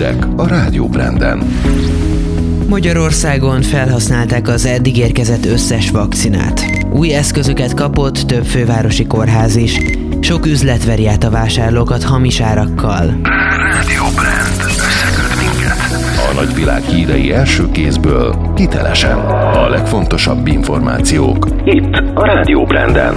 hírek a Rádió Branden. Magyarországon felhasználták az eddig érkezett összes vakcinát. Új eszközöket kapott több fővárosi kórház is. Sok üzlet veri át a vásárlókat hamis árakkal. Rádió Brand. Összeköt minket. A nagyvilág hírei első kézből, hitelesen. A legfontosabb információk. Itt a Rádió Branden.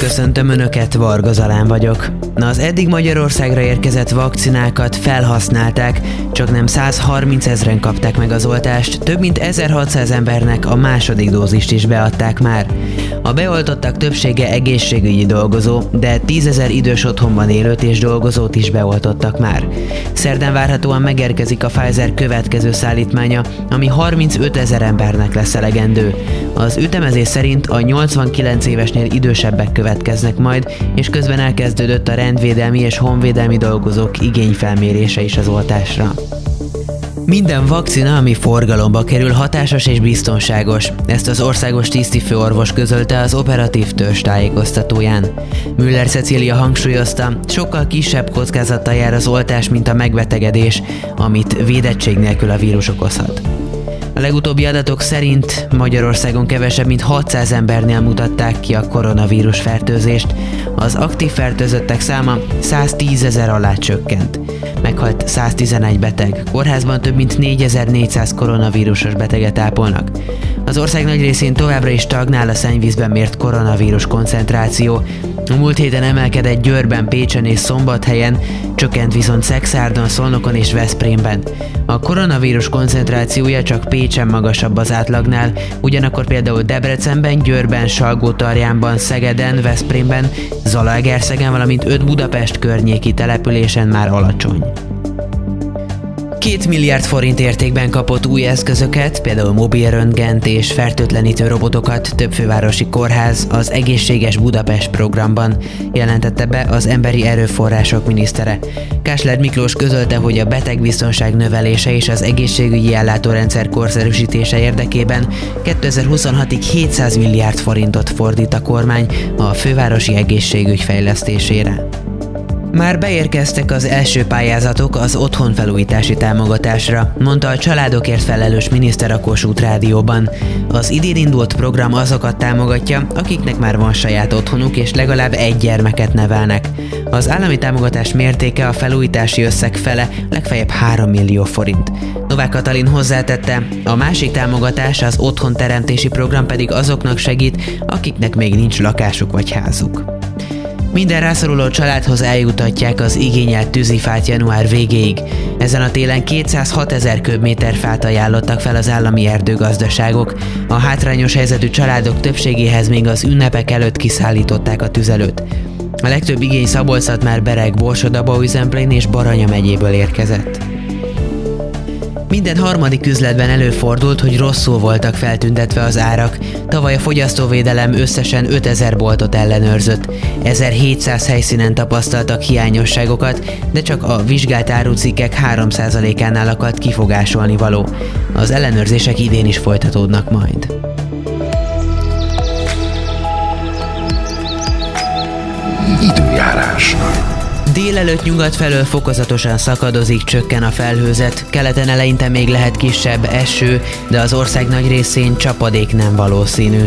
Köszöntöm Önöket, Varga Zalán vagyok. Na az eddig Magyarországra érkezett vakcinákat felhasználták, csak nem 130 ezeren kapták meg az oltást, több mint 1600 embernek a második dózist is beadták már. A beoltottak többsége egészségügyi dolgozó, de 10 ezer idős otthonban élőt és dolgozót is beoltottak már. Szerdán várhatóan megérkezik a Pfizer következő szállítmánya, ami 35 ezer embernek lesz elegendő. Az ütemezés szerint a 89 évesnél idősebbek következnek majd, és közben elkezdődött a rendvédelmi és honvédelmi dolgozók igényfelmérése is az oltásra. Minden vakcina, ami forgalomba kerül, hatásos és biztonságos. Ezt az országos tisztifőorvos közölte az operatív törzs tájékoztatóján. Müller Cecília hangsúlyozta, sokkal kisebb kockázattal jár az oltás, mint a megbetegedés, amit védettség nélkül a vírus okozhat. A legutóbbi adatok szerint Magyarországon kevesebb, mint 600 embernél mutatták ki a koronavírus fertőzést. Az aktív fertőzöttek száma 110 ezer alá csökkent. Meghalt 111 beteg, kórházban több mint 4400 koronavírusos beteget ápolnak. Az ország nagy részén továbbra is stagnál a szennyvízben mért koronavírus koncentráció. A múlt héten emelkedett Győrben, Pécsen és Szombathelyen, csökkent viszont Szexárdon, Szolnokon és Veszprémben. A koronavírus koncentrációja csak Pécsen magasabb az átlagnál, ugyanakkor például Debrecenben, Győrben, Salgótarjánban, Szegeden, Veszprémben, Zalaegerszegen, valamint 5 Budapest környéki településen már alacsony. Két milliárd forint értékben kapott új eszközöket, például mobil röntgent és fertőtlenítő robotokat több fővárosi kórház az Egészséges Budapest programban, jelentette be az Emberi Erőforrások minisztere. Kásler Miklós közölte, hogy a betegbiztonság növelése és az egészségügyi ellátórendszer korszerűsítése érdekében 2026-ig 700 milliárd forintot fordít a kormány a fővárosi egészségügy fejlesztésére. Már beérkeztek az első pályázatok az otthonfelújítási támogatásra, mondta a családokért felelős miniszter a Kossuth Rádióban. Az idén indult program azokat támogatja, akiknek már van saját otthonuk és legalább egy gyermeket nevelnek. Az állami támogatás mértéke a felújítási összeg fele, legfeljebb 3 millió forint. Novák Katalin hozzátette, a másik támogatás, az otthonteremtési program pedig azoknak segít, akiknek még nincs lakásuk vagy házuk. Minden rászoruló családhoz eljutatják az igényelt tűzifát január végéig. Ezen a télen 206 ezer köbméter fát ajánlottak fel az állami erdőgazdaságok. A hátrányos helyzetű családok többségéhez még az ünnepek előtt kiszállították a tüzelőt. A legtöbb igény szabolcs már Bereg, Borsod, Üzemplén és Baranya megyéből érkezett. Minden harmadik üzletben előfordult, hogy rosszul voltak feltüntetve az árak. Tavaly a fogyasztóvédelem összesen 5000 boltot ellenőrzött. 1700 helyszínen tapasztaltak hiányosságokat, de csak a vizsgált árucikkek 3%-ánál akadt kifogásolni való. Az ellenőrzések idén is folytatódnak majd. Időjárás. Délelőtt nyugat felől fokozatosan szakadozik, csökken a felhőzet, keleten eleinte még lehet kisebb eső, de az ország nagy részén csapadék nem valószínű.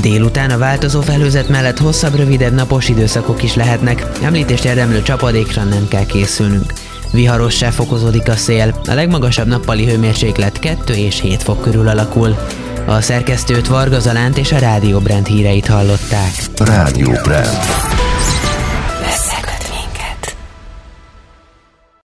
Délután a változó felhőzet mellett hosszabb, rövidebb napos időszakok is lehetnek, említést érdemlő csapadékra nem kell készülnünk. Viharossá fokozódik a szél, a legmagasabb nappali hőmérséklet 2 és 7 fok körül alakul. A szerkesztőt Varga Zalánt és a Rádió Brand híreit hallották. Rádió Brand.